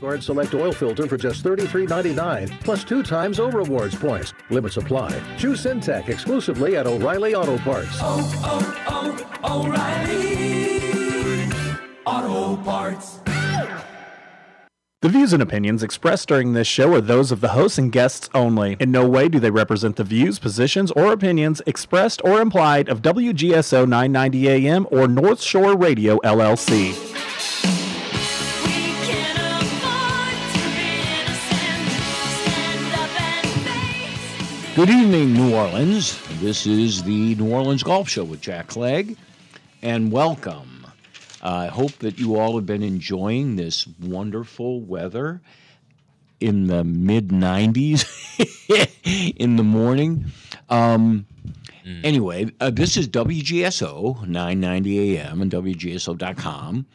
Guard Select Oil Filter for just $33.99, plus two times O Rewards points. Limits apply. Choose Syntec exclusively at O'Reilly Auto Parts. Oh, oh, oh, O'Reilly Auto Parts. The views and opinions expressed during this show are those of the hosts and guests only. In no way do they represent the views, positions, or opinions expressed or implied of WGSO 990 AM or North Shore Radio LLC. Good evening, New Orleans. This is the New Orleans Golf Show with Jack Clegg, and welcome. I hope that you all have been enjoying this wonderful weather in the mid 90s in the morning. Um, Anyway, uh, this is WGSO 990 AM and WGSO.com.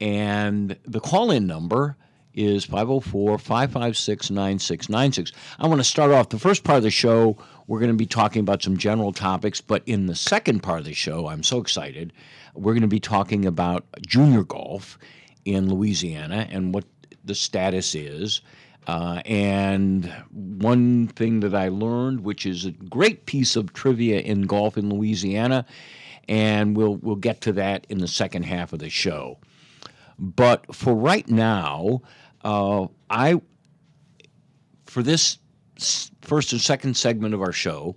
And the call in number is 504 556 9696. I want to start off the first part of the show. We're going to be talking about some general topics, but in the second part of the show, I'm so excited. We're going to be talking about junior golf in Louisiana and what the status is. Uh, and one thing that I learned, which is a great piece of trivia in golf in Louisiana, and we'll we'll get to that in the second half of the show. But for right now, uh, I for this first and second segment of our show,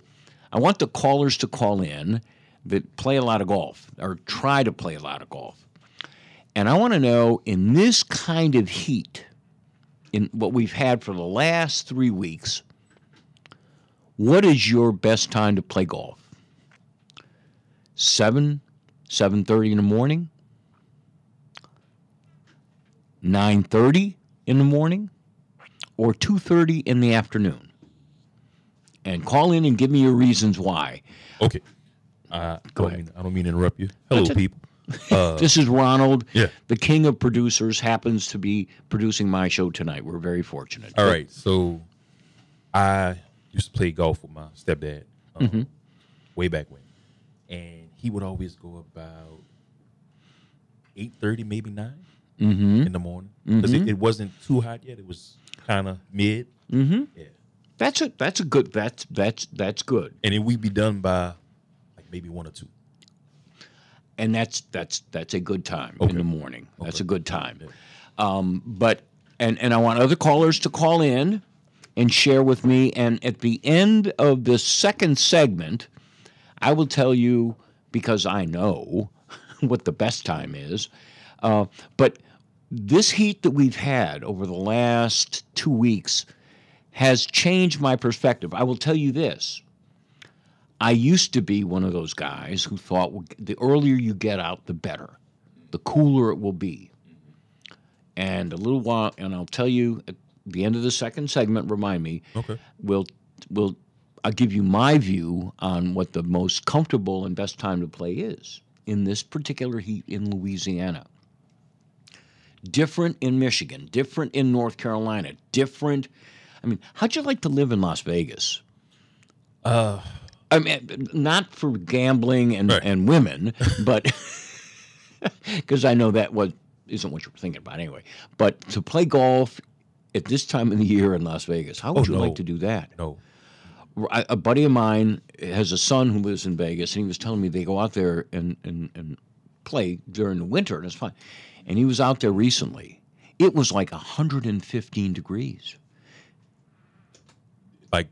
I want the callers to call in that play a lot of golf or try to play a lot of golf, and I want to know in this kind of heat, in what we've had for the last three weeks, what is your best time to play golf? Seven, seven thirty in the morning. 9:30 in the morning or 2:30 in the afternoon. And call in and give me your reasons why. Okay. Uh, Go I don't ahead. Mean, I don't mean to interrupt you. Hello, That's people. Uh, This is Ronald, yeah. the king of producers, happens to be producing my show tonight. We're very fortunate. all right. So, I used to play golf with my stepdad um, Mm-hmm. way back when, and he would always go about eight thirty, maybe 9 Mm-hmm. in the morning because it, it wasn't too hot yet. It was kind of mid. Mm-hmm. Yeah, That's a that's a good that's that's that's good. and then we'd be done by like maybe one or two. and that's that's that's a good time in the morning. That's Okay. a good time. Um, but and and I want other callers to call in and share with me. And at the end of this second segment, I will tell you because I know what the best time is. Uh, but this heat that we've had over the last two weeks has changed my perspective. I will tell you this. I used to be one of those guys who thought well, the earlier you get out, the better, the cooler it will be. And a little while, and I'll tell you at the end of the second segment, remind me, Okay. we'll, we'll, I'll give you my view on what the most comfortable and best time to play is in this particular heat in Louisiana. Different in Michigan, different in North Carolina, different. I mean, how'd you like to live in Las Vegas? Uh, I mean, not for gambling and, Right. and women, but because I know that was isn't what you were thinking about anyway. But to play golf at this time of the year in Las Vegas, how would Oh, you like to do that? no. A a buddy of mine has a son who lives in Vegas, and he was telling me they go out there and, and, and play during the winter, and it's fine. And he was out there recently. It was like 115 degrees. Like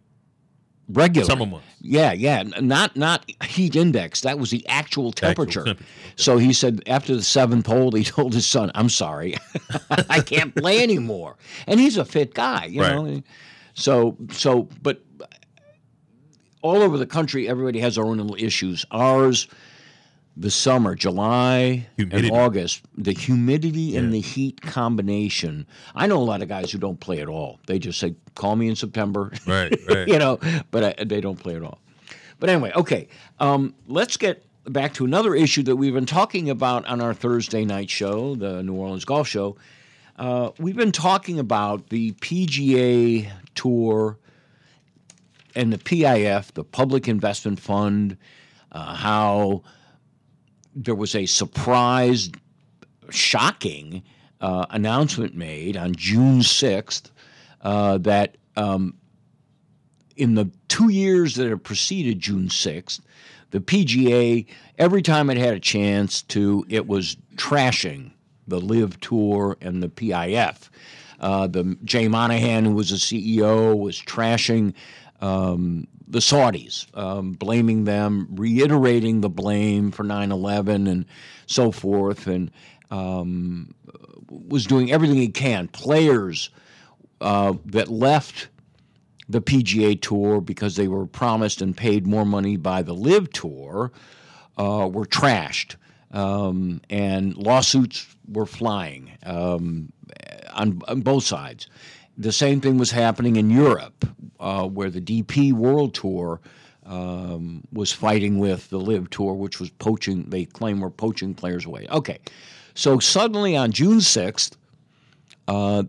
Regular Summer months. Yeah, yeah, not not heat index. That was the actual temperature. Actual temperature, So he said after the seventh hole, he told his son, "I'm sorry, I can't play anymore." And he's a fit guy, you Right. know. So so, but all over the country, everybody has their own little issues. Ours, the summer, July Humidity. and August, the humidity and the heat combination. I know a lot of guys who don't play at all. They just say, "Call me in September." Right, right. you know, but I, they don't play at all. But anyway, okay. Um, let's get back to another issue that we've been talking about on our Thursday night show, the New Orleans Golf Show. Uh, we've been talking about the PGA Tour and the PIF, the Public Investment Fund, uh, how there was a surprise, shocking uh, announcement made on June 6th uh, that um, in the two years that have preceded June 6th, the PGA, every time it had a chance to, it was trashing the LIV Tour and the PIF. Uh, the Jay Monahan, who was the CEO, was trashing um, the Saudis, um, blaming them, reiterating the blame for 9/11 and so forth, and um, was doing everything he can. Players uh, that left the PGA Tour because they were promised and paid more money by the LIV Tour uh, were trashed, um, and lawsuits were flying um, on, on, both sides. The same thing was happening in Europe, uh, where the DP World Tour um, was fighting with the LIV Tour, which was poaching. They claim were poaching players away. Okay, so suddenly on June sixth, uh,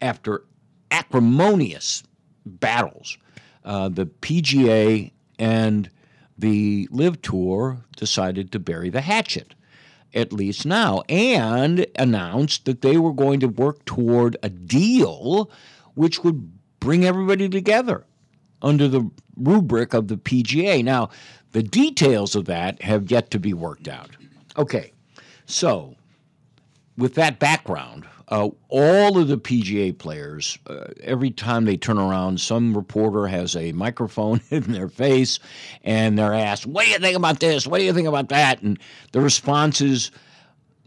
after acrimonious battles. Uh, the PGA and the LIV Tour decided to bury the hatchet, at least now, and announced that they were going to work toward a deal which would bring everybody together under the rubric of the PGA. Now, the details of that have yet to be worked out. Okay, so with that background, uh, all of the PGA players, uh, every time they turn around, some reporter has a microphone in their face and they're asked, What do you think about this? What do you think about that? And the response is,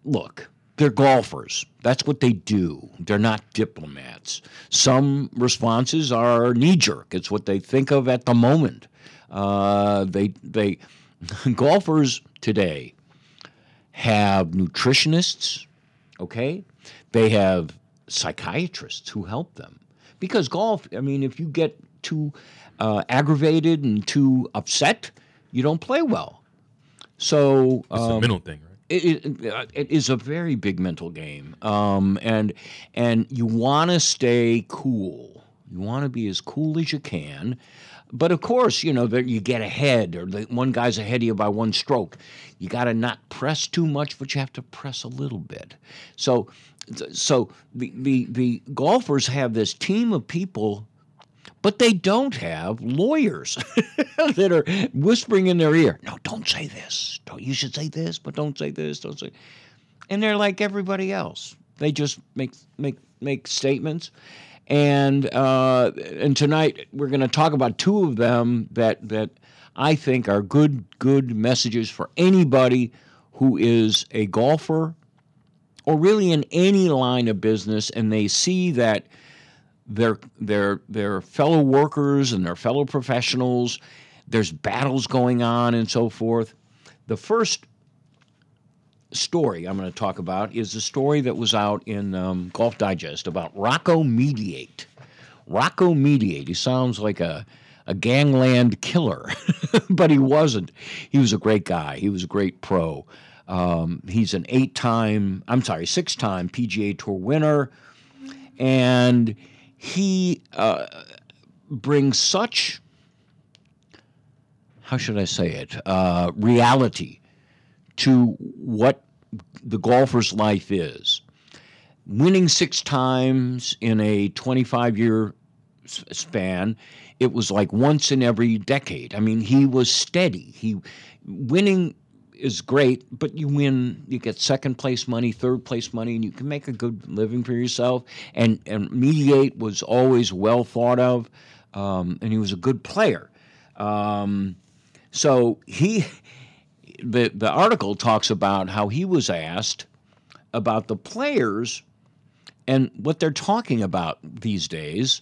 Look, they're golfers. That's what they do. They're not diplomats. Some responses are knee jerk, it's what they think of at the moment. Uh, they, they, golfers today have nutritionists, okay? They have psychiatrists who help them. Because golf, I mean, if you get too uh, aggravated and too upset, you don't play well. So it's um, a mental thing, right? It, it, uh, it is a very big mental game, um, and and you want to stay cool. You want to be as cool as you can, but of course, you know that you get ahead, or the, one guy's ahead of you by one stroke. You got to not press too much, but you have to press a little bit. So, so the the, the golfers have this team of people but they don't have lawyers that are whispering in their ear. No, don't say this. Don't, you should say this, but don't say this. Don't say. And they're like everybody else. They just make make make statements. And uh, and tonight we're going to talk about two of them that that I think are good good messages for anybody who is a golfer or really in any line of business, and they see that their their their fellow workers and their fellow professionals. There's battles going on and so forth. The first story I'm going to talk about is the story that was out in um, Golf Digest about Rocco Mediate. Rocco Mediate. He sounds like a a gangland killer, but he wasn't. He was a great guy. He was a great pro. Um, he's an eight-time, I'm sorry, six-time PGA Tour winner, and he uh, brings such, how should I say it, uh, reality to what the golfer's life is. Winning six times in a 25 year span, it was like once in every decade. I mean, he was steady. He winning is great, but you win, you get second place money, third place money, and you can make a good living for yourself. And and Mediate was always well thought of, um, and he was a good player. Um, so he, the the article talks about how he was asked about the players and what they're talking about these days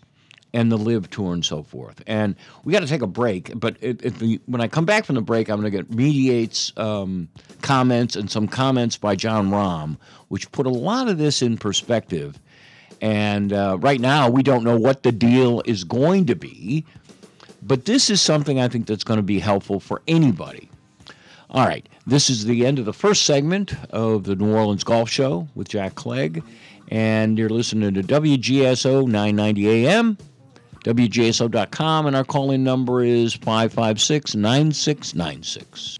and the LIV tour and so forth. And we got to take a break, but it, it, when I come back from the break, I'm going to get Mediate's um, comments and some comments by Jon Rahm, which put a lot of this in perspective. And uh, right now, we don't know what the deal is going to be, but this is something I think that's going to be helpful for anybody. All right, this is the end of the first segment of the New Orleans Golf Show with Jack Clegg, and you're listening to WGSO 990 AM WGSO.com, and our call in number is 556 9696.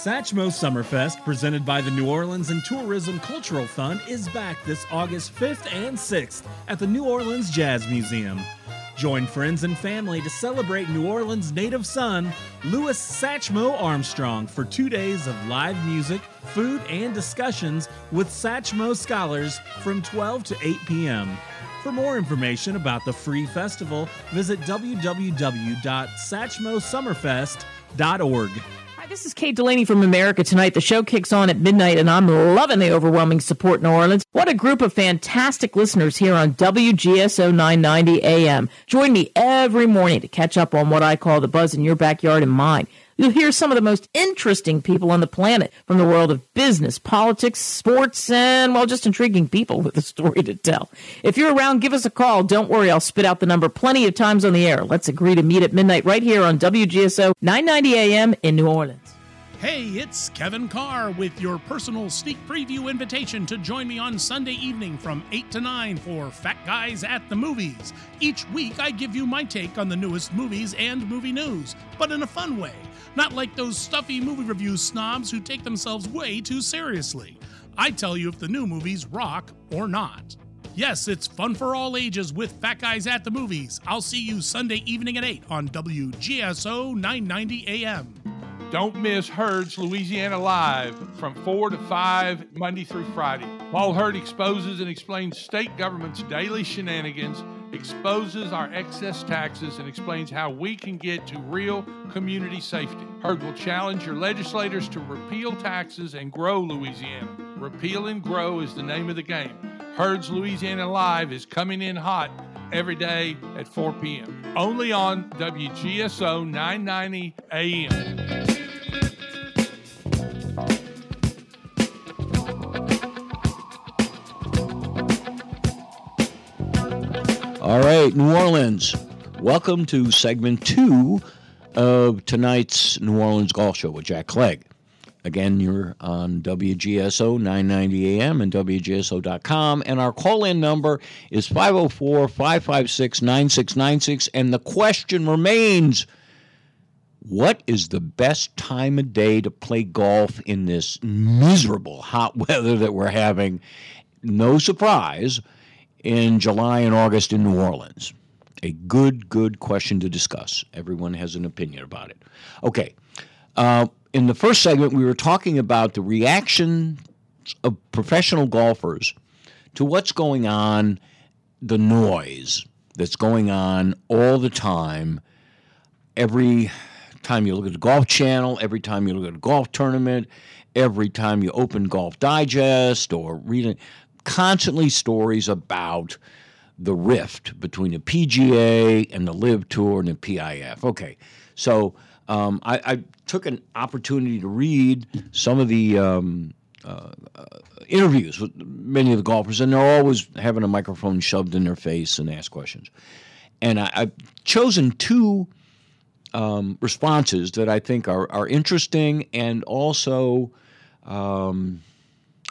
Satchmo Summerfest, presented by the New Orleans and Tourism Cultural Fund, is back this August 5th and 6th at the New Orleans Jazz Museum. Join friends and family to celebrate New Orleans' native son, Louis Satchmo Armstrong, for two days of live music, food, and discussions with Satchmo scholars from 12 to 8 p.m. For more information about the free festival, visit www.satchmosummerfest.org. Hi, this is Kate Delaney from America Tonight. The show kicks on at midnight, and I'm loving the overwhelming support in New Orleans. What a group of fantastic listeners here on WGSO 990 AM. Join me every morning to catch up on what I call the buzz in your backyard and mine. You'll hear some of the most interesting people on the planet from the world of business, politics, sports, and, well, just intriguing people with a story to tell. If you're around, give us a call. Don't worry, I'll spit out the number plenty of times on the air. Let's agree to meet at midnight right here on WGSO 990 AM in New Orleans. Hey, it's Kevin Carr with your personal sneak preview invitation to join me on Sunday evening from 8 to 9 for Fat Guys at the Movies. Each week, I give you my take on the newest movies and movie news, but in a fun way. Not like those stuffy movie review snobs who take themselves way too seriously. I tell you if the new movies rock or not. Yes, it's fun for all ages with Fat Guys at the Movies. I'll see you Sunday evening at 8 on WGSO 990 AM. Don't miss Hurd's Louisiana Live from 4 to 5 Monday through Friday. Paul Hurd exposes and explains state government's daily shenanigans, exposes our excess taxes, and explains how we can get to real community safety. Hurd will challenge your legislators to repeal taxes and grow Louisiana. Repeal and grow is the name of the game. Hurd's Louisiana Live is coming in hot every day at 4 p.m. Only on WGSO 990 AM. All right, New Orleans. Welcome to segment two of tonight's New Orleans Golf Show with Jack Clegg. Again, you're on WGSO 990 AM and WGSO.com. And our call in number is 504 556 9696. And the question remains what is the best time of day to play golf in this miserable hot weather that we're having? No surprise in July and August in New Orleans? A good, good question to discuss. Everyone has an opinion about it. Okay. Uh, in the first segment, we were talking about the reaction of professional golfers to what's going on, the noise that's going on all the time. Every time you look at the Golf Channel, every time you look at a golf tournament, every time you open Golf Digest or read it, constantly stories about the rift between the PGA and the LIV Tour and the PIF. Okay, so um, I, I, took an opportunity to read some of the um, uh, uh, interviews with many of the golfers, and they're always having a microphone shoved in their face and ask questions. And I, have chosen two um, responses that I think are, are interesting and also. Um,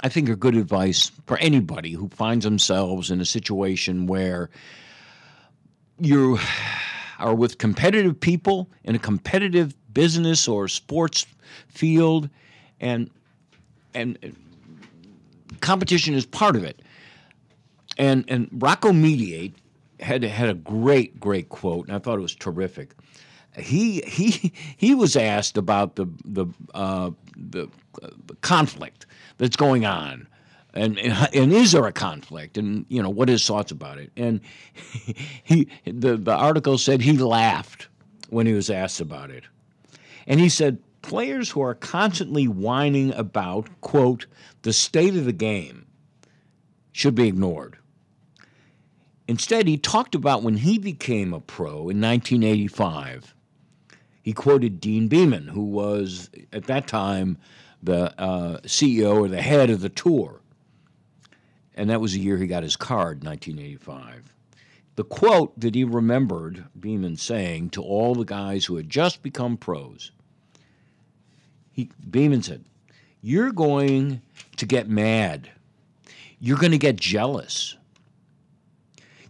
I think are good advice for anybody who finds themselves in a situation where you are with competitive people in a competitive business or sports field and and competition is part of it. And and Rocco Mediate had had a great great quote and I thought it was terrific. He he he was asked about the the uh, the, conflict that's going on. And, and is there a conflict? And you know what his thoughts about it? And he the the article said he laughed when he was asked about it, and he said players who are constantly whining about quote the state of the game should be ignored. Instead, he talked about when he became a pro in 1985. He quoted Deane Beman, who was at that time the uh, CEO or the head of the tour. And that was the year he got his card, 1985. The quote that he remembered Beman saying to all the guys who had just become pros, he, Beman said, You're going to get mad. You're going to get jealous.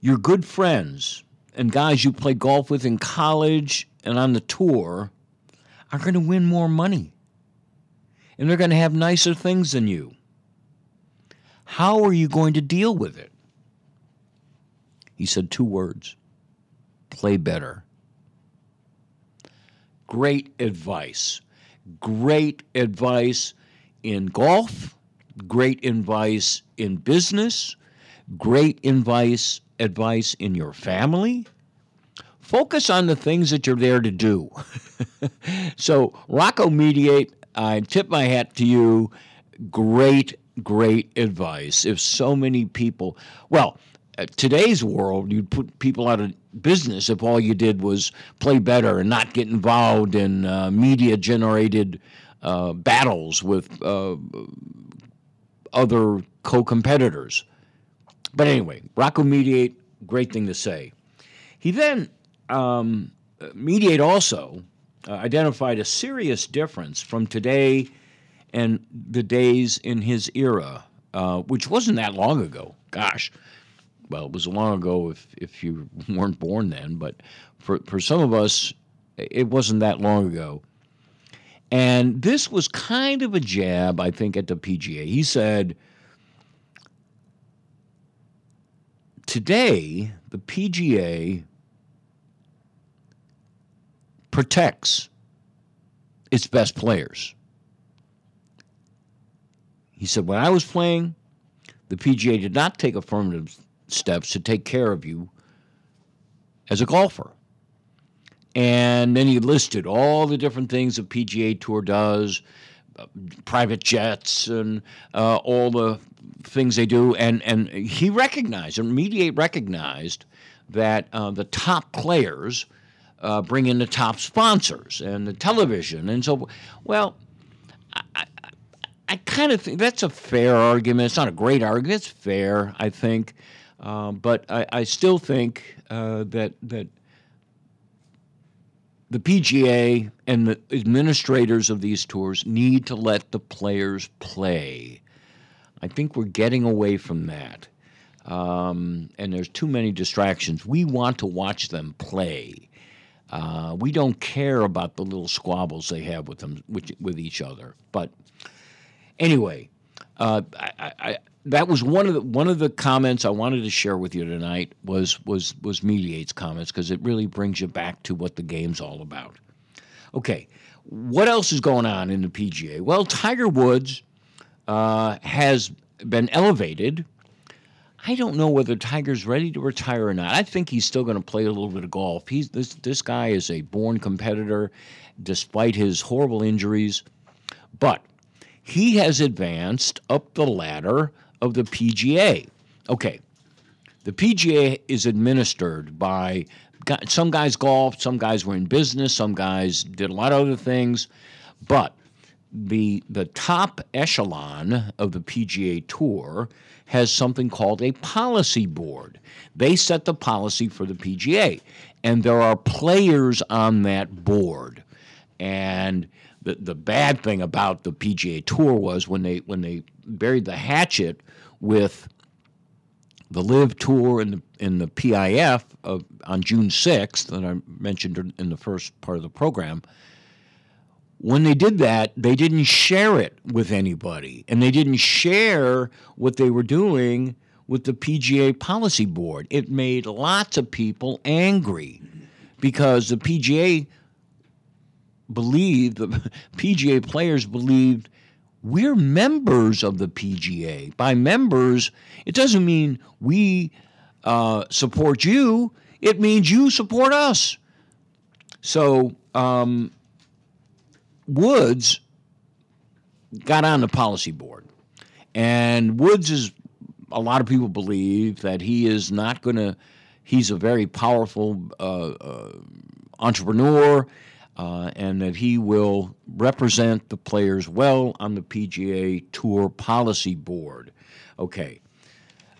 Your good friends and guys you play golf with in college and on the tour are going to win more money and they're going to have nicer things than you. How are you going to deal with it? He said two words play better. Great advice. Great advice in golf, great advice in business, great advice advice in your family. Focus on the things that you're there to do. so, Rocco Mediate I tip my hat to you. Great, great advice. If so many people, well, today's world, you'd put people out of business if all you did was play better and not get involved in uh, media generated uh, battles with uh, other co competitors. But anyway, Rocco Mediate, great thing to say. He then, um, Mediate also uh, identified a serious difference from today and the days in his era, uh, which wasn't that long ago. Gosh, well, it was long ago if, if you weren't born then, but for, for some of us, it wasn't that long ago. And this was kind of a jab, I think, at the PGA. He said, Today, the PGA protects its best players. He said, When I was playing, the PGA did not take affirmative steps to take care of you as a golfer. And then he listed all the different things the PGA Tour does, uh, private jets, and uh, all the things they do. And, and he recognized, and Mediate recognized, that uh, the top players uh, bring in the top sponsors and the television. And so, well, I, I, I kind of think that's a fair argument. It's not a great argument. It's fair, I think. Um, but I, I, still think uh, that that the PGA and the administrators of these tours need to let the players play. I think we're getting away from that. Um, and there's too many distractions. We want to watch them play. Uh, we don't care about the little squabbles they have with them with, with each other. But anyway, uh, I, I, that was one of the one of the comments I wanted to share with you tonight was was was Mediate's comments because it really brings you back to what the game's all about. Okay, what else is going on in the PGA? Well, Tiger Woods uh, has been elevated I don't know whether Tiger's ready to retire or not. I think he's still going to play a little bit of golf. He's this this guy is a born competitor, despite his horrible injuries. But he has advanced up the ladder of the PGA. Okay, the PGA is administered by some guys golf, some guys were in business, some guys did a lot of other things, but the the top echelon of the PGA Tour has something called a policy board. They set the policy for the PGA, and there are players on that board. And the, the bad thing about the PGA Tour was when they when they buried the hatchet with the LIV Tour and the in the PIF of, on June 6th that I mentioned in the first part of the program when they did that, they didn't share it with anybody, and they didn't share what they were doing with the PGA Policy Board. It made lots of people angry because the PGA believed, the PGA players believed, we're members of the PGA. By members, it doesn't mean we uh, support you, it means you support us. So, um, Woods got on the policy board. And Woods is, a lot of people believe that he is not going to, he's a very powerful uh, uh, entrepreneur uh, and that he will represent the players well on the PGA Tour Policy Board. Okay.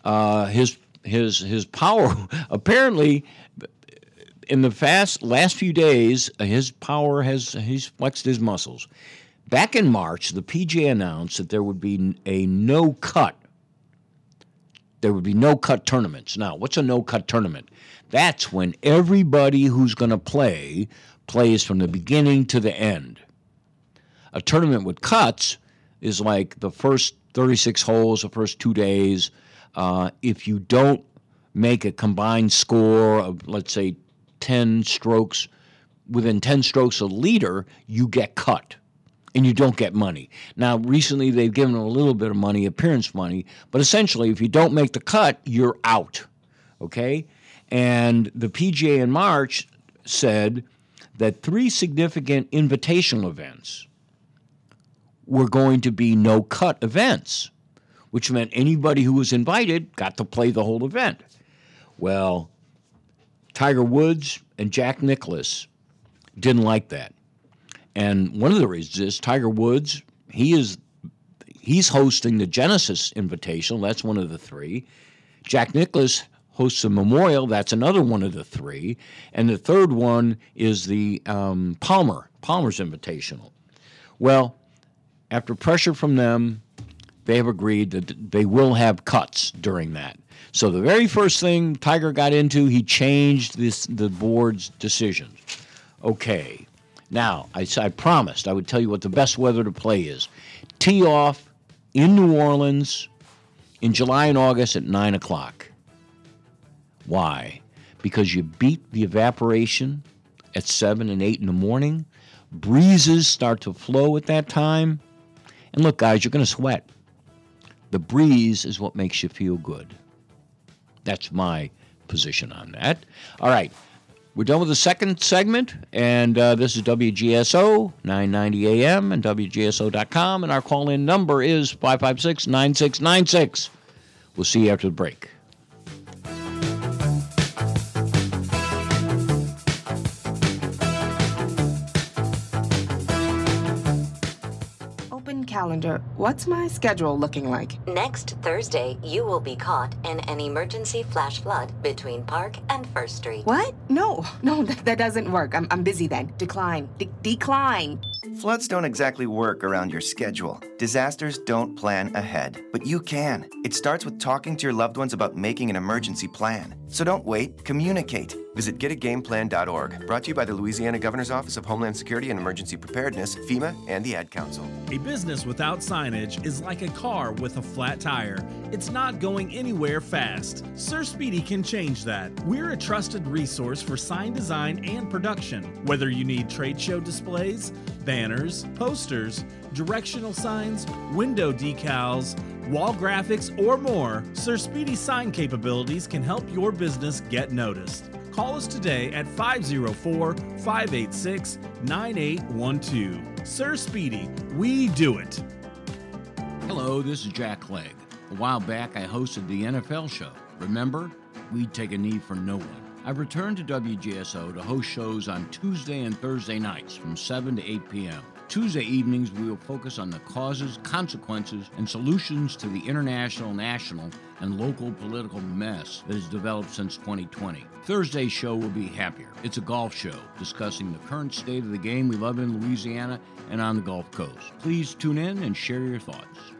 Uh, his, his, his power, apparently, in the fast last few days, his power has he's flexed his muscles. Back in March, the PGA announced that there would be a no cut. There would be no cut tournaments. Now, what's a no cut tournament? That's when everybody who's going to play plays from the beginning to the end. A tournament with cuts is like the first 36 holes, the first two days. Uh, if you don't make a combined score of, let's say, 10 strokes, within 10 strokes of leader, you get cut and you don't get money. Now, recently they've given a little bit of money, appearance money, but essentially, if you don't make the cut, you're out. Okay? And the PGA in March said that three significant invitational events were going to be no cut events, which meant anybody who was invited got to play the whole event. Well, Tiger Woods and Jack Nicklaus didn't like that. And one of the reasons is Tiger Woods, he is he's hosting the Genesis Invitational, that's one of the three. Jack Nicklaus hosts a memorial, that's another one of the three. And the third one is the um, Palmer, Palmer's Invitational. Well, after pressure from them, they have agreed that they will have cuts during that. So the very first thing Tiger got into, he changed this the board's decision. Okay, now I, I promised I would tell you what the best weather to play is. Tee off in New Orleans in July and August at nine o'clock. Why? Because you beat the evaporation at seven and eight in the morning. Breezes start to flow at that time. And look, guys, you're going to sweat. The breeze is what makes you feel good. That's my position on that. All right. We're done with the second segment, and uh, this is WGSO 990 AM and WGSO.com, and our call in number is 556 9696. We'll see you after the break. Calendar. What's my schedule looking like? Next Thursday, you will be caught in an emergency flash flood between Park and First Street. What? No, no, that, that doesn't work. I'm, I'm busy then. Decline. De- decline. Floods don't exactly work around your schedule. Disasters don't plan ahead, but you can. It starts with talking to your loved ones about making an emergency plan. So don't wait, communicate. Visit getagameplan.org. Brought to you by the Louisiana Governor's Office of Homeland Security and Emergency Preparedness, FEMA, and the Ad Council. A business without signage is like a car with a flat tire. It's not going anywhere fast. Sir Speedy can change that. We're a trusted resource for sign design and production. Whether you need trade show displays, banners, posters, directional signs, window decals, wall graphics, or more, Sir Speedy sign capabilities can help your business get noticed. Call us today at 504 586 9812. Sir Speedy, we do it. Hello, this is Jack Clegg. A while back, I hosted the NFL show. Remember? We'd take a knee for no one. I've returned to WGSO to host shows on Tuesday and Thursday nights from 7 to 8 p.m. Tuesday evenings, we will focus on the causes, consequences, and solutions to the international, national, and local political mess that has developed since 2020. Thursday's show will be happier. It's a golf show discussing the current state of the game we love in Louisiana and on the Gulf Coast. Please tune in and share your thoughts.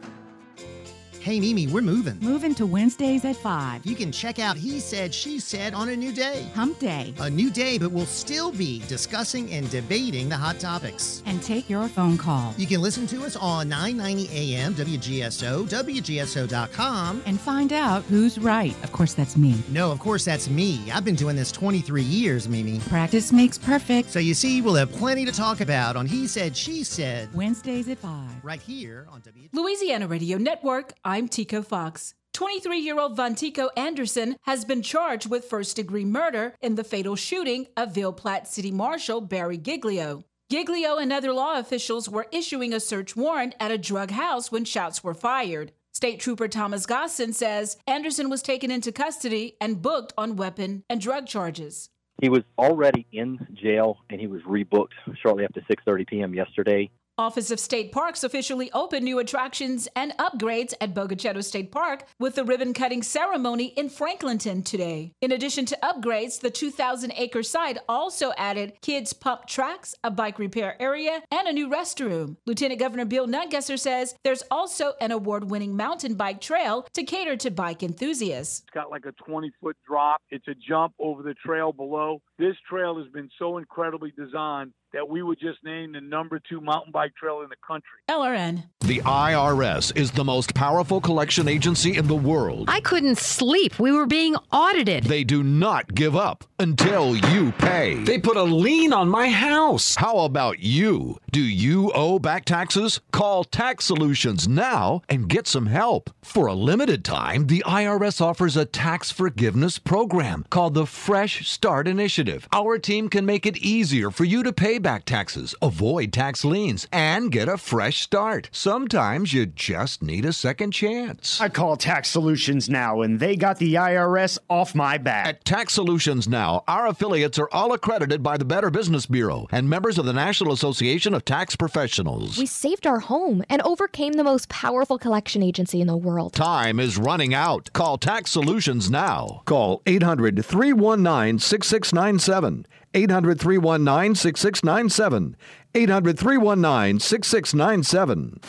Hey, Mimi, we're moving. Moving to Wednesdays at 5. You can check out He Said, She Said on a new day. Hump Day. A new day, but we'll still be discussing and debating the hot topics. And take your phone call. You can listen to us on 990 AM WGSO, WGSO.com. And find out who's right. Of course, that's me. No, of course, that's me. I've been doing this 23 years, Mimi. Practice makes perfect. So you see, we'll have plenty to talk about on He Said, She Said. Wednesdays at 5. Right here on W. Louisiana Radio Network, I'm Tico Fox. 23 year old Vontico Anderson has been charged with first degree murder in the fatal shooting of Ville Platte City Marshal Barry Giglio. Giglio and other law officials were issuing a search warrant at a drug house when shots were fired. State Trooper Thomas Gosson says Anderson was taken into custody and booked on weapon and drug charges. He was already in jail and he was rebooked shortly after 6:30 p.m. yesterday. Office of State Parks officially opened new attractions and upgrades at Bogue Chitto State Park with the ribbon cutting ceremony in Franklinton today. In addition to upgrades, the 2,000 acre site also added kids' pump tracks, a bike repair area, and a new restroom. Lieutenant Governor Bill Nungesser says there's also an award winning mountain bike trail to cater to bike enthusiasts. It's got like a 20 foot drop, it's a jump over the trail below. This trail has been so incredibly designed that we were just named the number two mountain bike trail in the country. LRN. The IRS is the most powerful collection agency in the world. I couldn't sleep. We were being audited. They do not give up until you pay. They put a lien on my house. How about you? Do you owe back taxes? Call Tax Solutions now and get some help. For a limited time, the IRS offers a tax forgiveness program called the Fresh Start Initiative. Our team can make it easier for you to pay back taxes, avoid tax liens, and get a fresh start. Sometimes you just need a second chance. I call Tax Solutions now, and they got the IRS off my back. At Tax Solutions Now, our affiliates are all accredited by the Better Business Bureau and members of the National Association of Tax Professionals. We saved our home and overcame the most powerful collection agency in the world. Time is running out. Call Tax Solutions now. Call 800 319 6697. 800 319 6697. 800 319 6697.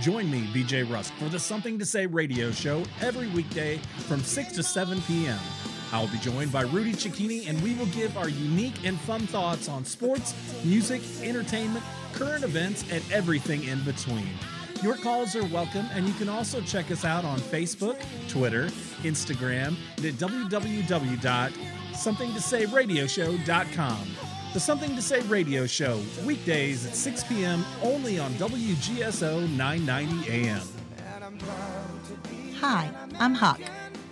Join me, BJ Rusk, for the Something to Say radio show every weekday from 6 to 7 p.m. I will be joined by Rudy Cicchini, and we will give our unique and fun thoughts on sports, music, entertainment, current events, and everything in between. Your calls are welcome, and you can also check us out on Facebook, Twitter, Instagram, and at www.somethingtosayradioshow.com. The Something to Say radio show, weekdays at 6 p.m. only on WGSO 990 AM. Hi, I'm Huck,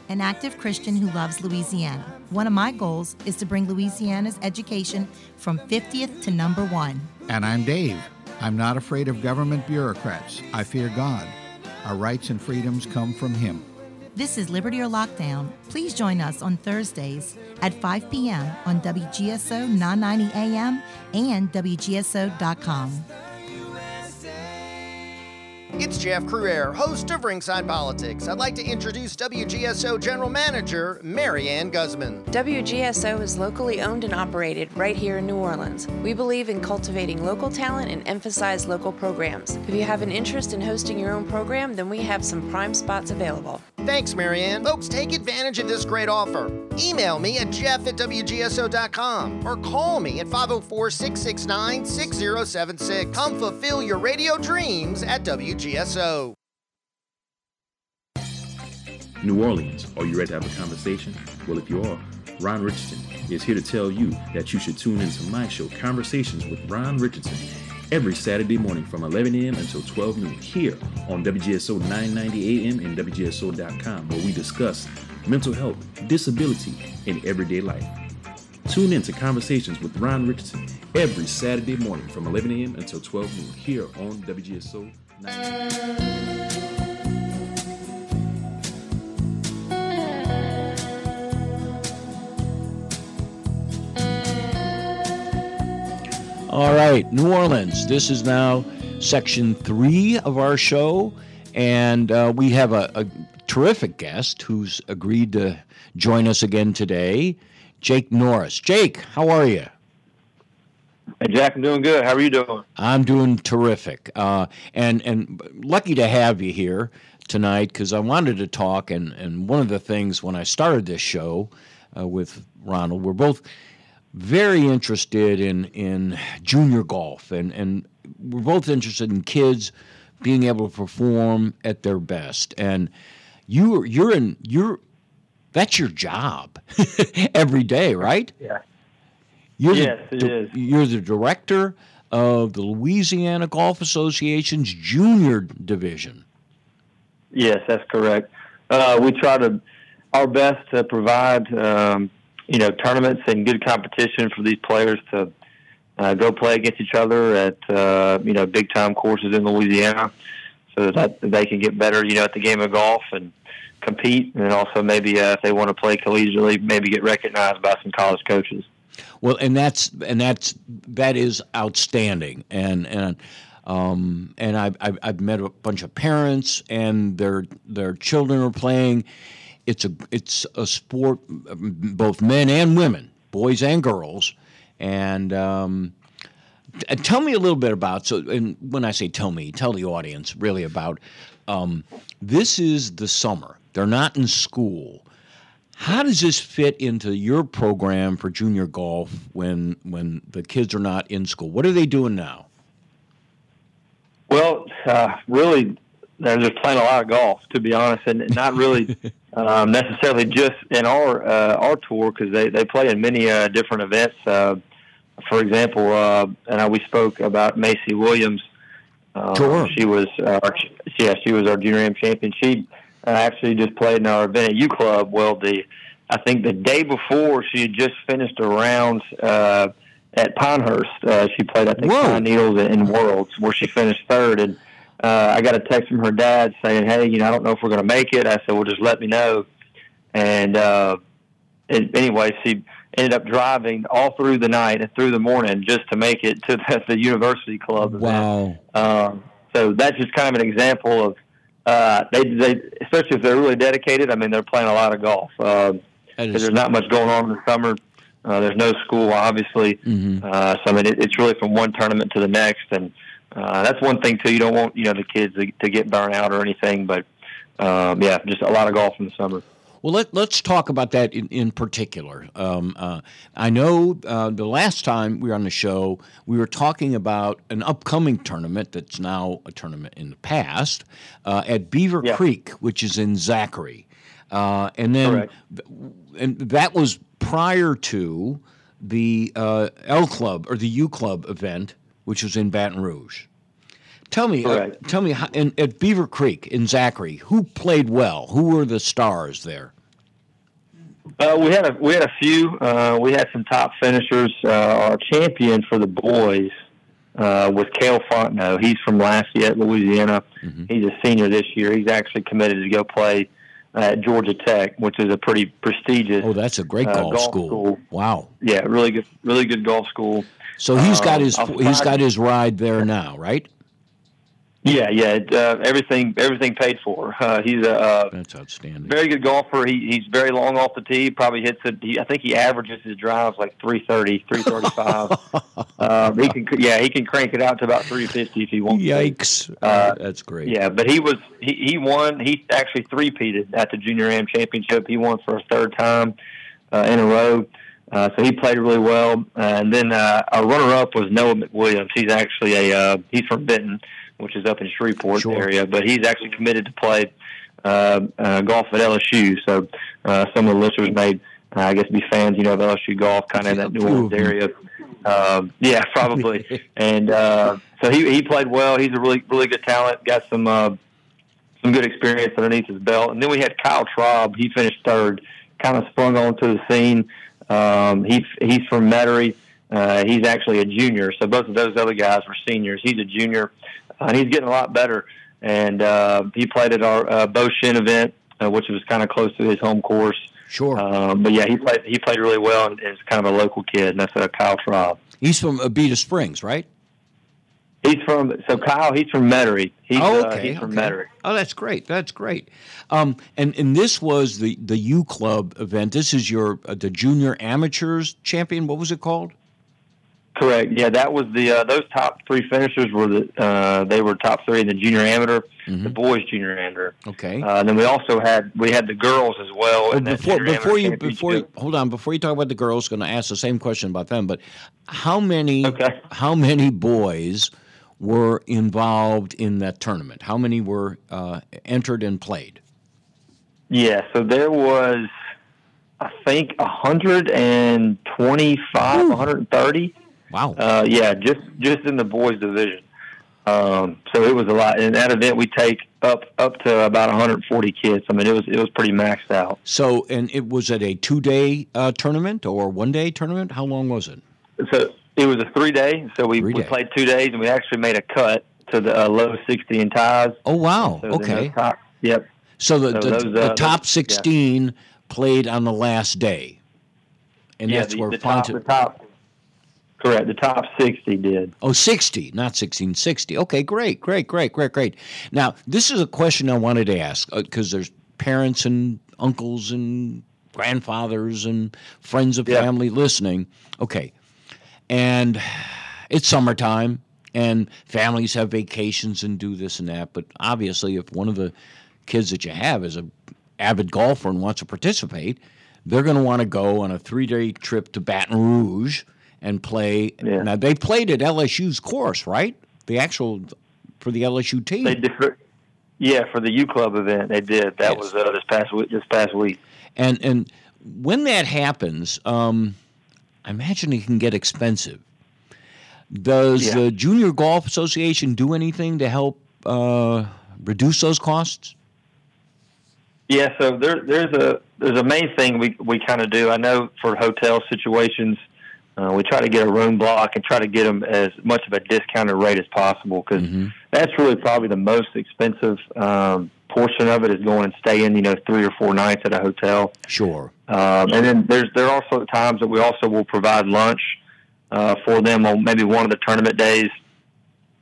an active Christian who loves Louisiana. One of my goals is to bring Louisiana's education from 50th to number one. And I'm Dave. I'm not afraid of government bureaucrats. I fear God. Our rights and freedoms come from Him. This is Liberty or Lockdown. Please join us on Thursdays at 5 p.m. on WGSO 990 AM and WGSO.com. It's Jeff Crouere, host of Ringside Politics. I'd like to introduce WGSO General Manager Marianne Guzman. WGSO is locally owned and operated right here in New Orleans. We believe in cultivating local talent and emphasize local programs. If you have an interest in hosting your own program, then we have some prime spots available. Thanks, Marianne. Folks, take advantage of this great offer. Email me at jeff at WGSO.com or call me at 504 669 6076. Come fulfill your radio dreams at WGSO. New Orleans, are you ready to have a conversation? Well, if you are, Ron Richardson is here to tell you that you should tune into my show, Conversations with Ron Richardson, every Saturday morning from 11 a.m. until 12 noon here on WGSO 990 AM and WGSO.com, where we discuss mental health, disability, and everyday life. Tune in to Conversations with Ron Richardson every Saturday morning from 11 a.m. until 12 noon here on WGSO 990. All right, New Orleans. This is now section three of our show, and uh, we have a, a, terrific guest who's agreed to join us again today, Jake Norris. Jake, how are you? Hey Jack, I'm doing good. How are you doing? I'm doing terrific, uh, and and lucky to have you here tonight because I wanted to talk. And and one of the things when I started this show uh, with Ronald, we're both very interested in in junior golf, and and we're both interested in kids being able to perform at their best. And you you're in you're that's your job every day, right? Yeah. You're yes, the, it is. You're the director of the Louisiana Golf Association's junior division. Yes, that's correct. Uh, we try to our best to provide um, you know tournaments and good competition for these players to uh, go play against each other at uh, you know big time courses in Louisiana, so that they can get better you know at the game of golf and compete, and also maybe uh, if they want to play collegiately, maybe get recognized by some college coaches. Well, and that's and that's that is outstanding, and and um, and I've, I've I've met a bunch of parents and their their children are playing. It's a it's a sport, both men and women, boys and girls, and. Um, tell me a little bit about so and when i say tell me tell the audience really about um, this is the summer they're not in school how does this fit into your program for junior golf when when the kids are not in school? What are they doing now? Well, uh, really, they're just playing a lot of golf, to be honest, and not really um, necessarily just in our uh, our tour because they they play in many uh, different events. Uh, for example, uh, and we spoke about Macy Williams. Uh, sure. She was our, yeah, she was our junior am champion. She uh, actually just played in our event at U Club. Well, the I think the day before she had just finished a round uh, at Pinehurst. Uh, she played I think Pine Needles in Worlds where she finished third. And uh, I got a text from her dad saying, "Hey, you know, I don't know if we're going to make it." I said, "Well, just let me know." And uh, it, anyway, she ended up driving all through the night and through the morning just to make it to the, the university club. Wow. Um, so that's just kind of an example of uh, they, they, especially if they're really dedicated. I mean, they're playing a lot of golf because uh, there's not much going on in the summer. Uh, there's no school, obviously. Mm-hmm. Uh, so I mean, it, it's really from one tournament to the next, and uh, that's one thing too. You don't want you know the kids to, to get burnt out or anything, but um, yeah, just a lot of golf in the summer. Well, let, let's talk about that in, in particular. Um, uh, I know uh, the last time we were on the show, we were talking about an upcoming tournament that's now a tournament in the past uh, at Beaver Yeah. Creek, which is in Zachary. Uh, and then, Correct. and that was prior to the uh, L Club or the U Club event, which was in Baton Rouge. Tell me, uh, tell me, how, in, at Beaver Creek in Zachary, who played well? Who were the stars there? Uh, we had a we had a few. Uh, we had some top finishers. Uh, our champion for the boys uh, was Cale Fontenot. He's from Lafayette, Louisiana. He's a senior this year. He's actually committed to go play at Georgia Tech, which is a pretty prestigious. Oh, that's a great uh, golf, school. Wow. Yeah, really good, really good golf school. So he's got Um, his he's got his ride there now, right? Yeah, yeah. Uh, everything everything paid for. Uh, he's a uh, That's outstanding. very good golfer. He, he's very long off the tee. Probably hits it. I think he averages his drives like 330, 335. um, he can, yeah, he can crank it out to about 350 if he wants. to. Yikes! Uh, that's great. Yeah, but he was he, he won. He actually three-peated at the Junior Am Championship. He won for a third time uh, in a row. Uh, so he played really well. Uh, and then uh, our runner-up was Noah McWilliams. He's actually a uh, he's from Benton, which is up in Shreveport Sure. area, but he's actually committed to play uh, uh, golf at LSU. So uh, some of the listeners may, uh, I guess, be fans, you know, of LSU golf, kind of in that New Orleans area. Um, yeah, probably. and uh, so he he played well. He's a really really good talent. Got some uh, some good experience underneath his belt. And then we had Kyle Traub. He finished third. Kind of sprung onto the scene. Um, he he's from Metairie. Uh, he's actually a junior. So both of those other guys were seniors. He's a junior, uh, and he's getting a lot better. And uh, he played at our uh, Beau Chene event, uh, which was kind of close to his home course. Sure. Um, but yeah, he played he played really well, and is kind of a local kid. And that's uh, Kyle Traub. He's from Abita Springs, right? He's from so Kyle. He's from Metairie. He's, oh, uh, okay. he's from okay. Metairie. Oh, that's great. That's great. Um, and and this was the the U Club event. This is your uh, the Junior Amateurs Champion. What was it called? Correct. Yeah, that was the uh, those top three finishers were the uh, they were top three in the junior amateur, the boys junior amateur. Okay. Uh, and then we also had we had the girls as well. Well, before before you before you, hold on before you talk about the girls, going to ask the same question about them. But how many how many boys were involved in that tournament? How many were uh, entered and played? Yeah, so there was, I think, 125, 130. Wow. Uh, yeah, just just in the boys division. Um, so it was a lot. In that event, we take up up to about 140 kids. I mean, it was it was pretty maxed out. So, and it was it a two day uh, tournament or one day tournament? How long was it? So it was a three day. So we, we Three-day. played two days, and we actually made a cut to the uh, low 60 in ties. Oh wow! So okay. top, yep. So the So the, those, the uh, top sixteen played on the last day, and yeah, that's the, where the top, the top. Correct. The top 60 did. Oh, 60, not 16, 60. Okay, great, great, great, great, great. Now, this is a question I wanted to ask because there's parents and uncles and grandfathers and friends of family listening. Okay. And it's summertime and families have vacations and do this and that. But obviously, if one of the kids that you have is a avid golfer and wants to participate, they're going to want to go on a three day trip to Baton Rouge and play. Now, they played at LSU's course, right? The actual for the LSU team. They did. For, yeah, for the U Club event, they did. That was uh, this past week. This past week. And and when that happens, um, I imagine it can get expensive. Does Yeah. the Junior Golf Association do anything to help uh, reduce those costs? Yeah, so there, there's a there's a main thing we we kind of do. I know for hotel situations, uh, we try to get a room block and try to get them as much of a discounted rate as possible because that's really probably the most expensive um, portion of it is going and staying, you know, three or four nights at a hotel. Sure. Um, and then there's there are also times that we also will provide lunch uh, for them on maybe one of the tournament days.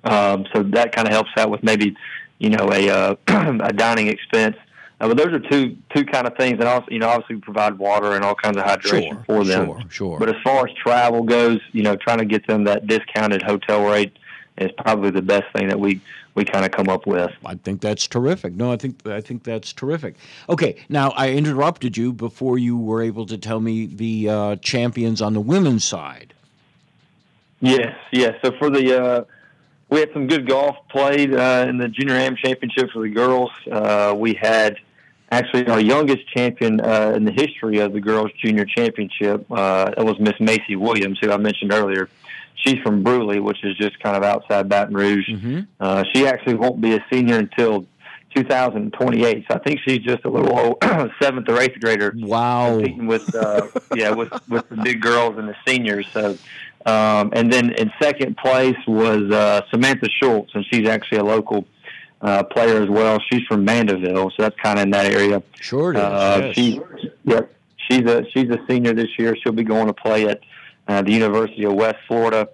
Um, so that kind of helps out with maybe you know a uh, a dining expense. Uh, but those are two two kind of things, and also you know obviously we provide water and all kinds of hydration Sure, for them. sure, sure. But as far as travel goes, you know, trying to get them that discounted hotel rate is probably the best thing that we we kind of come up with. I think that's terrific. No, I think I think that's terrific. Okay, now I interrupted you before you were able to tell me the uh, champions on the women's side. Yes, yes. So for the uh, we had some good golf played uh, in the junior am championship for the girls. Uh, we had actually our youngest champion uh, in the history of the girls junior championship. Uh, it was Miss Macy Williams, who I mentioned earlier. She's from Brusly, which is just kind of outside Baton Rouge. Uh, she actually won't be a senior until 2028. So I think she's just a little old seventh or eighth grader. Wow. Competing with uh, yeah with with the big girls and the seniors. So um, and then in second place was uh, Samantha Schultz, and she's actually a local uh, player as well. She's from Mandeville, so that's kind of in that area. Sure, is, Uh, yes. She, yep, she's a she's a senior this year. She'll be going to play at uh, the University of West Florida.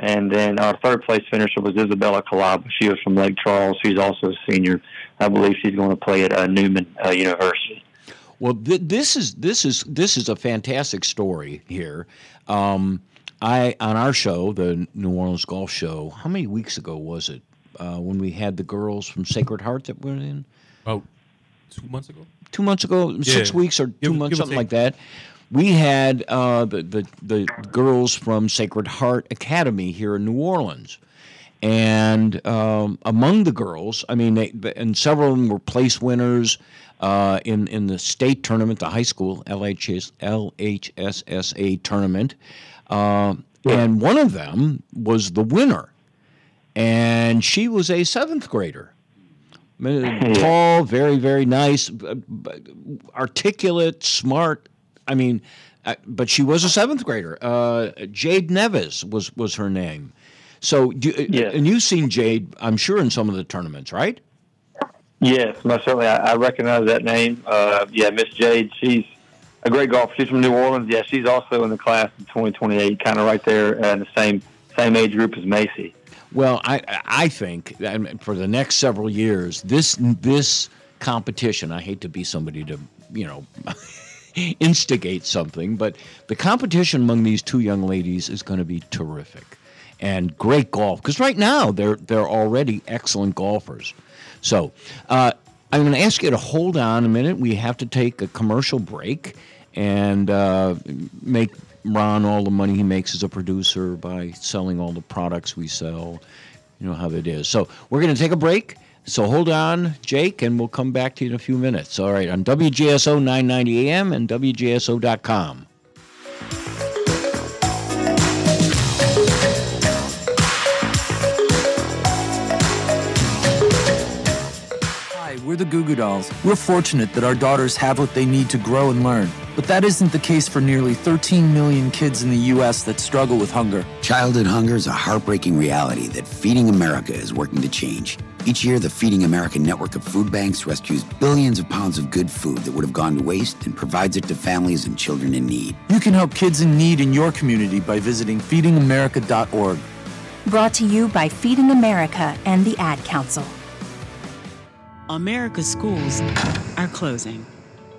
And then our third place finisher was Isabella Calaba. She was from Lake Charles. She's also a senior. I believe she's going to play at uh, Newman uh, University. Well, th- this is this is this is a fantastic story here. Um, I on our show, the New Orleans Golf Show. How many weeks ago was it uh, when we had the girls from Sacred Heart that were in? Oh, two months ago. Two months ago, six weeks or two Give- months, give something like that. We had uh, the, the the girls from Sacred Heart Academy here in New Orleans, and um, among the girls, I mean, they, and several of them were place winners uh, in in the state tournament, the high school LHS, LHSAA tournament, uh, and one of them was the winner, and she was a seventh grader. Tall, very, very nice, articulate, smart. I mean, uh, but she was a seventh grader. Uh, Jade Neves was was her name. So, do, uh, and you've seen Jade, I'm sure, in some of the tournaments, right? Yes, most certainly. I, I recognize that name. Uh, yeah, Miss Jade. She's a great golfer. She's from New Orleans. Yeah, she's also in the class of 2028, kind of right there in the same same age group as Macy. Well, I I think that for the next several years, this this competition. I hate to be somebody to you know instigate something. But the competition among these two young ladies is going to be terrific and great golf because right now they're they're already excellent golfers. So uh, I'm going to ask you to hold on a minute. We have to take a commercial break and uh, make Ron all the money he makes as a producer by selling all the products we sell. You know how it is. So we're going to take a break. So hold on, Jake, and we'll come back to you in a few minutes. All right, on WGSO 990 AM and WGSO.com. Hi, we're the Goo Goo Dolls. We're fortunate that our daughters have what they need to grow and learn. But that isn't the case for nearly 13 million kids in the U.S. that struggle with hunger. Childhood hunger is a heartbreaking reality that Feeding America is working to change. Each year, the Feeding America network of food banks rescues billions of pounds of good food that would have gone to waste and provides it to families and children in need. You can help kids in need in your community by visiting feedingamerica.org. Brought to you by Feeding America and the Ad Council. America's schools are closing,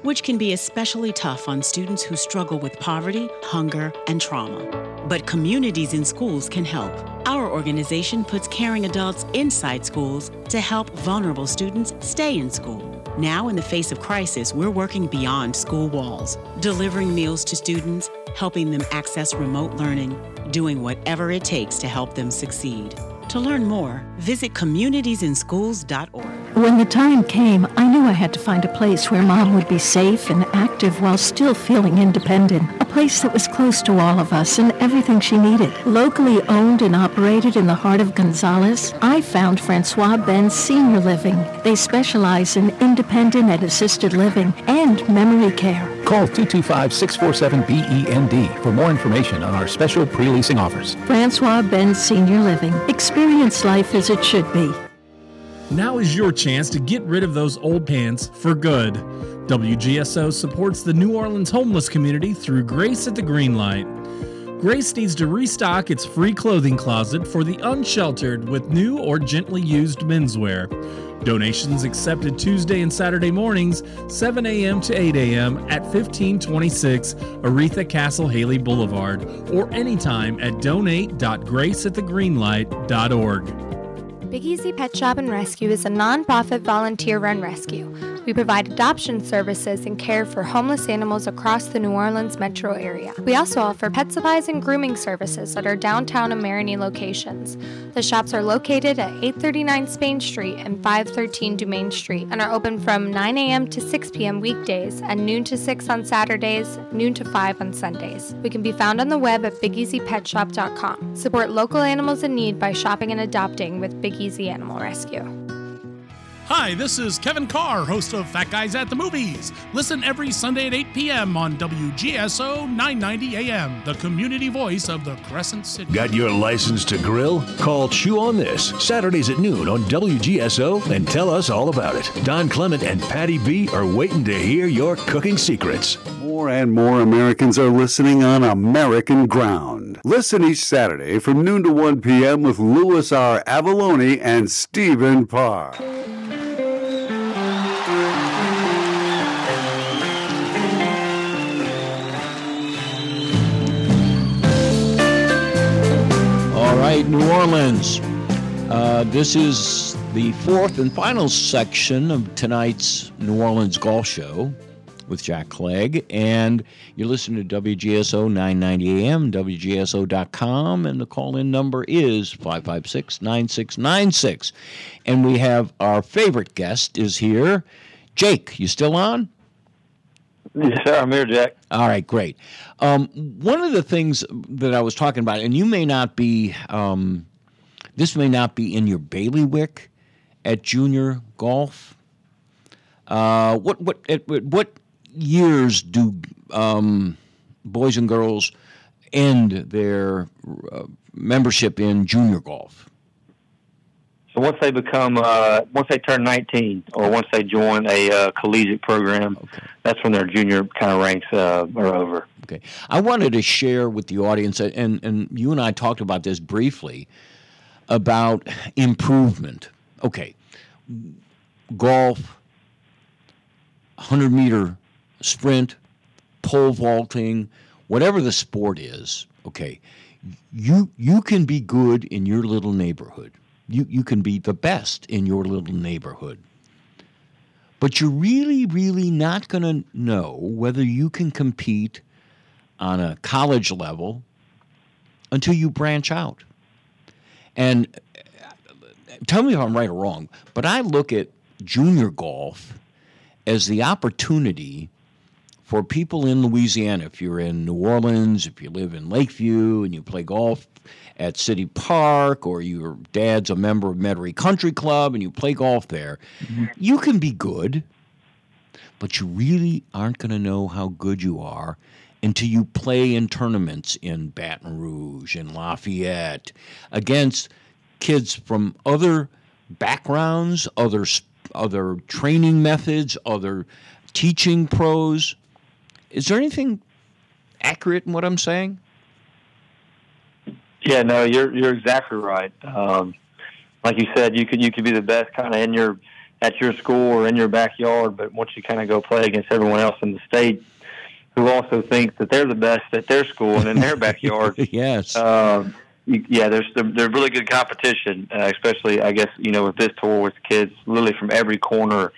which can be especially tough on students who struggle with poverty, hunger, and trauma. But communities in schools can help. Our organization puts caring adults inside schools to help vulnerable students stay in school. Now, in the face of crisis, we're working beyond school walls, delivering meals to students, helping them access remote learning, doing whatever it takes to help them succeed. To learn more, visit communitiesinschools.org. When the time came, I knew I had to find a place where mom would be safe and active while still feeling independent. A place that was close to all of us and everything she needed. Locally owned and operated in the heart of Gonzales, I found Francois Bend Senior Living. They specialize in independent and assisted living and memory care. Call 225-647-BEND for more information on our special pre-leasing offers. Francois Bend Senior Living. Experience life as it should be. Now is your chance to get rid of those old pants for good. WGSO supports the New Orleans homeless community through Grace at the Green Light. Grace needs to restock its free clothing closet for the unsheltered with new or gently used menswear. Donations accepted Tuesday and Saturday mornings, 7 a.m. to 8 a.m. at 1526 Oretha Castle Haley Boulevard or anytime at donate.graceatthegreenlight.org. Big Easy Pet Shop and Rescue is a nonprofit volunteer run rescue. We provide adoption services and care for homeless animals across the New Orleans metro area. We also offer pet supplies and grooming services at our downtown and Marigny locations. The shops are located at 839 Spain Street and 513 Dumaine Street and are open from 9 a.m. to 6 p.m. weekdays and noon to 6 on Saturdays, noon to 5 on Sundays. We can be found on the web at BigEasyPetShop.com. Support local animals in need by shopping and adopting with Big Easy Animal Rescue. Hi, this is Kevin Carr, host of Fat Guys at the Movies. Listen every Sunday at 8 p.m. on WGSO 990 AM, the community voice of the Crescent City. Got your license to grill? Call Chew on This, Saturdays at noon on WGSO, and tell us all about it. Don Clement and Patty B are waiting to hear your cooking secrets. More and more Americans are listening on American ground. Listen each Saturday from noon to 1 p.m. with Louis R. Avallone and Stephen Parr. Right, New Orleans. Uh, this is the fourth and final section of tonight's New Orleans Golf Show with Jack Clegg. And you're listening to WGSO 990 AM, WGSO.com, and the call in number is 556 9696. And we have our favorite guest is here. Jake, you still on? Yes, sir. I'm here, Jack. All right, great. Um, one of the things that I was talking about, and you may not be, um, this may not be in your bailiwick at junior golf. Uh, what what at, what years do um, boys and girls end their uh, membership in junior golf? Once they become, uh, once they turn 19, or once they join a uh, collegiate program, that's when their junior kind of ranks uh, are over. Okay, I wanted to share with the audience, and and you and I talked about this briefly about improvement. Okay, golf, hundred meter sprint, pole vaulting, whatever the sport is, okay, you you can be good in your little neighborhood. You you can be the best in your little neighborhood. But you're really, really not going to know whether you can compete on a college level until you branch out. And uh, tell me if I'm right or wrong, but I look at junior golf as the opportunity for people in Louisiana, if you're in New Orleans, if you live in Lakeview and you play golf at City Park, or your dad's a member of Metairie Country Club and you play golf there, mm-hmm. you can be good, but you really aren't going to know how good you are until you play in tournaments in Baton Rouge and Lafayette against kids from other backgrounds, other other training methods, other teaching pros. Is there anything accurate in what I'm saying? Yeah, no, you're you're exactly right. Um, like you said, you could you could be the best kind of in your at your school or in your backyard, but once you kind of go play against everyone else in the state who also thinks that they're the best at their school and in their backyard, yes, um, yeah, there's there's really good competition, uh, especially I guess you know with this tour with kids literally from every corner,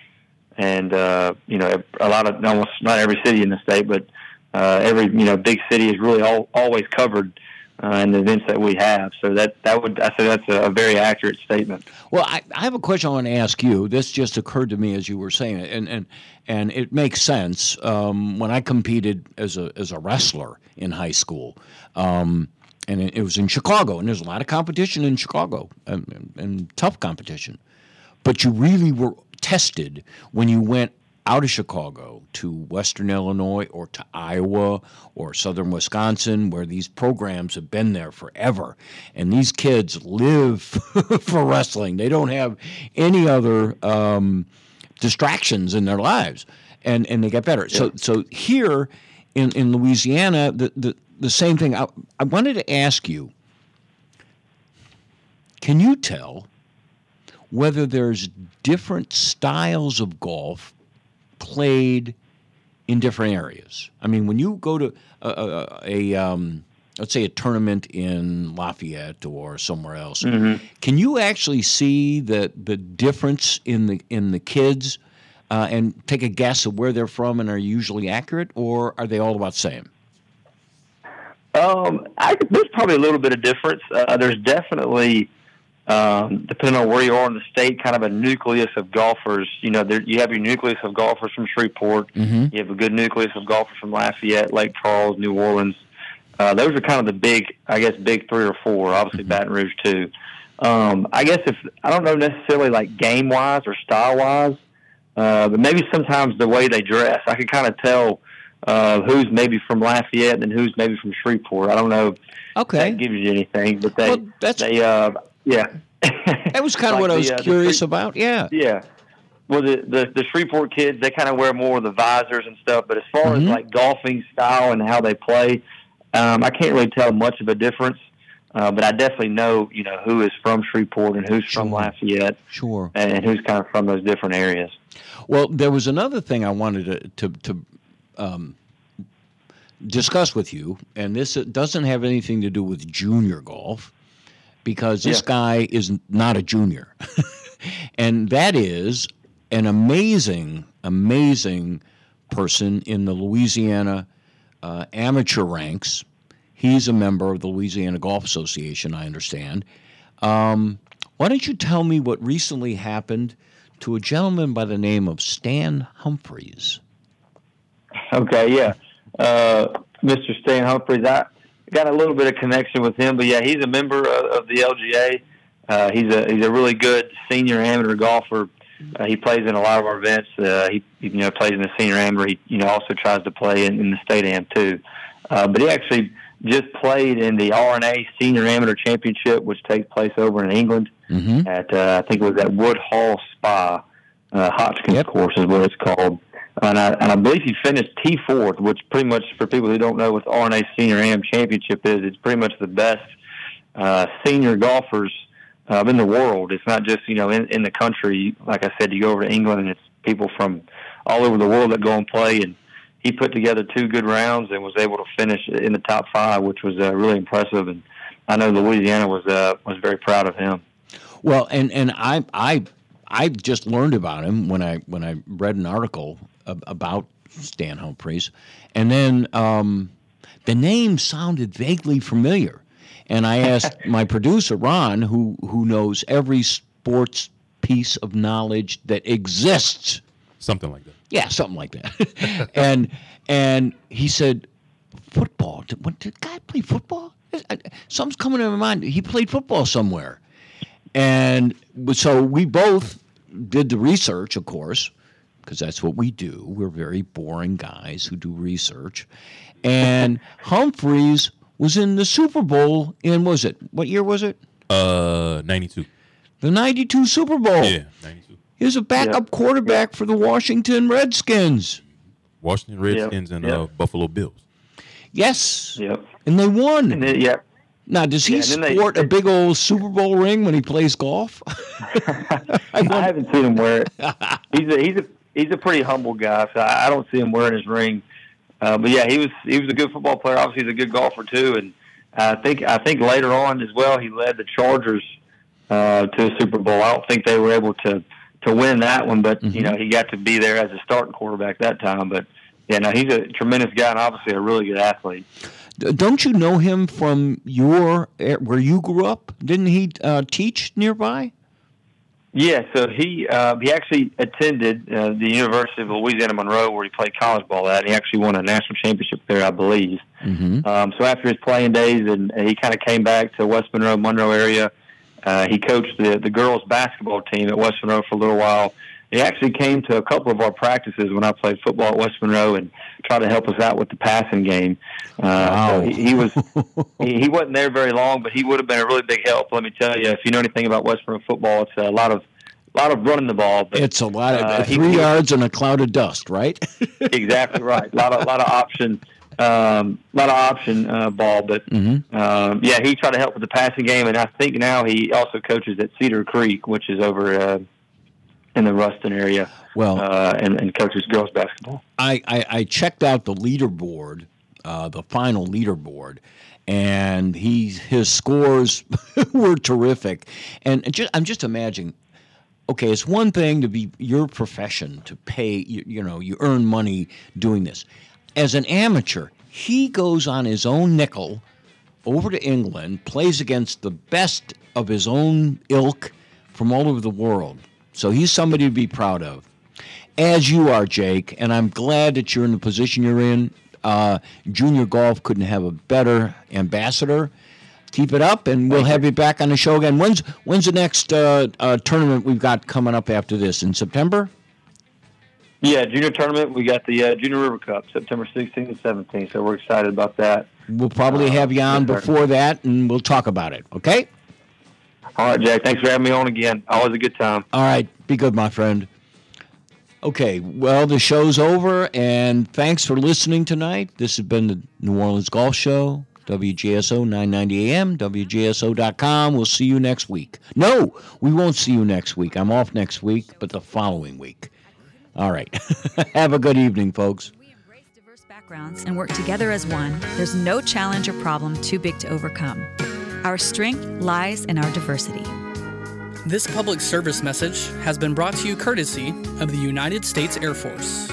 and uh, you know a lot of almost not every city in the state, but uh, every you know big city is really all, always covered uh, in the events that we have. So that that would I say that's a, a very accurate statement. Well, I, I, have a question I want to ask you. This just occurred to me as you were saying it, and and and it makes sense. Um, when I competed as a as a wrestler in high school. Um, and it, was in Chicago, and there's a lot of competition in Chicago, and, and, and tough competition. But you really were tested when you went out of Chicago to Western Illinois or to Iowa or Southern Wisconsin, where these programs have been there forever. And these kids live for wrestling. They don't have any other um, distractions in their lives, and, and they get better. Yeah. So, so here in, in Louisiana, the, the, the same thing. I, I wanted to ask you can you tell whether there's different styles of golf played in different areas? I mean, when you go to a, a, a um, let's say a tournament in Lafayette or somewhere else, mm-hmm. can you actually see the the difference in the in the kids uh, and take a guess of where they're from and are usually accurate, or are they all about the same? Um, I, there's probably a little bit of difference. Uh, there's definitely, um, depending on where you are in the state, kind of a nucleus of golfers. You know, there, you have your nucleus of golfers from Shreveport. Mm-hmm. You have a good nucleus of golfers from Lafayette, Lake Charles, New Orleans. Uh, those are kind of the big, I guess, big three or four. Obviously, mm-hmm. Baton Rouge too. Um, I guess if I don't know necessarily like game wise or style wise, uh, but maybe sometimes the way they dress, I can kind of tell uh, who's maybe from Lafayette and who's maybe from Shreveport. I don't know. Okay, that gives you anything, but they well, that's they uh, yeah. that was kind of like what I was uh, curious the, about. Yeah, yeah. Well, the, the the Shreveport kids they kind of wear more of the visors and stuff, but as far mm-hmm. as like golfing style and how they play, um, I can't really tell much of a difference. Uh, but I definitely know, you know, who is from Shreveport and who's sure. from Lafayette, sure, and who's kind of from those different areas. Well, there was another thing I wanted to to, to um, discuss with you, and this doesn't have anything to do with junior golf, because this yeah. guy is not a junior, and that is an amazing, amazing person in the Louisiana uh, amateur ranks. He's a member of the Louisiana Golf Association, I understand. Um, why don't you tell me what recently happened to a gentleman by the name of Stan Humphries? Okay, yeah. Uh, Mr. Stan Humphries, I got a little bit of connection with him, but yeah, he's a member of, of the LGA. Uh, he's a he's a really good senior amateur golfer. Uh, he plays in a lot of our events. Uh, he you know plays in the senior amateur. He you know also tries to play in, in the state am too. Uh, but he actually just played in the R&A Senior Amateur Championship, which takes place over in England mm-hmm. at uh, I think it was at Woodhall Spa, uh, Hotchkin yep. course is what it's called and I, and I believe he finished T fourth, which pretty much for people who don't know what the R&A Senior Am Championship is, it's pretty much the best uh, senior golfers uh, in the world. It's not just you know in, in the country. Like I said, you go over to England and it's people from all over the world that go and play, and he put together two good rounds and was able to finish in the top five, which was uh, really impressive. And I know Louisiana was uh, was very proud of him. Well, and and I I I just learned about him when I when I read an article about Stan Humphries, and then um, the name sounded vaguely familiar. And I asked my producer Ron, who who knows every sports piece of knowledge that exists, something like that. Yeah, something like that. and and he said, football. Did, what, did the guy play football? Something's coming to my mind. He played football somewhere. And so we both did the research, of course, because that's what we do. We're very boring guys who do research. And Humphries was in the Super Bowl in was it? What year was it? Uh, 92. The 92 Super Bowl. Yeah, 92. He was a backup quarterback for the Washington Redskins. Washington Redskins yep. and yep. Uh, Buffalo Bills. Yes. Yep. And they won. And then, yeah. Now, does he Yeah, and then they- sport a big old Super Bowl ring when he plays golf? I haven't seen him wear it. He's a he's a he's a pretty humble guy, so I I don't see him wearing his ring. Uh, but yeah, he was he was a good football player. Obviously, he's a good golfer too, and I think I think later on as well, he led the Chargers uh, to a Super Bowl. I don't think they were able to to win that one, but you know he got to be there as a starting quarterback that time. But yeah, no, he's a tremendous guy and obviously a really good athlete. Don't you know him from your eh, where you grew up? Didn't he uh, teach nearby? Yeah, so he uh, he actually attended uh, the University of Louisiana Monroe, where he played college ball at. And he actually won a national championship there, I believe. Mm-hmm. Um, so after his playing days, and and he kind of came back to West Monroe, Monroe area. Uh, he coached the the girls basketball team at West Monroe for a little while. He actually came to a couple of our practices when I played football at West Monroe and tried to help us out with the passing game. Uh, so he, he was he, he wasn't there very long, but he would have been a really big help. Let me tell you, if you know anything about West Monroe football, it's a lot of a lot of running the ball. But, It's a lot of uh, he- three yards and a cloud of dust, right? exactly right. A lot of lot of option, um, lot of option uh, ball. But Mm-hmm. um, yeah, he tried to help with the passing game, and I think now he also coaches at Cedar Creek, which is over uh, in the Ruston area. Well- uh, and, and coaches girls basketball. I, I, I checked out the leaderboard, uh, the final leaderboard, and he his scores were terrific. And just, I'm just imagining. Okay, it's one thing to be your profession to pay. You, you know, you earn money doing this. As an amateur, he goes on his own nickel over to England, plays against the best of his own ilk from all over the world. So he's somebody to be proud of as you are, Jake, and I'm glad that you're in the position you're in. Uh, junior golf couldn't have a better ambassador. Keep it up, and we'll have you back on the show again. When's when's the next uh, uh, tournament we've got coming up after this? In September? Yeah, junior tournament. We got the uh, Junior River Cup, September 16th and 17th. So we're excited about that. We'll probably have you on before that, and we'll talk about it. Okay? All right, Jack. Thanks for having me on again. Always a good time. All right. Be good, my friend. Okay, well, the show's over, and thanks for listening tonight. This has been the New Orleans Golf Show, WGSO 990 AM, WGSO.com. We'll see you next week. No, we won't see you next week. I'm off next week, but the following week. All right. Have a good evening, folks. We embrace diverse backgrounds and work together as one, there's no challenge or problem too big to overcome. Our strength lies in our diversity. This public service message has been brought to you courtesy of the United States Air Force.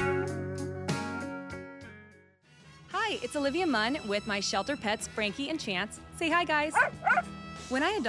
Hi, it's Olivia Munn with my shelter pets, Frankie and Chance. Say hi, guys. When I adopted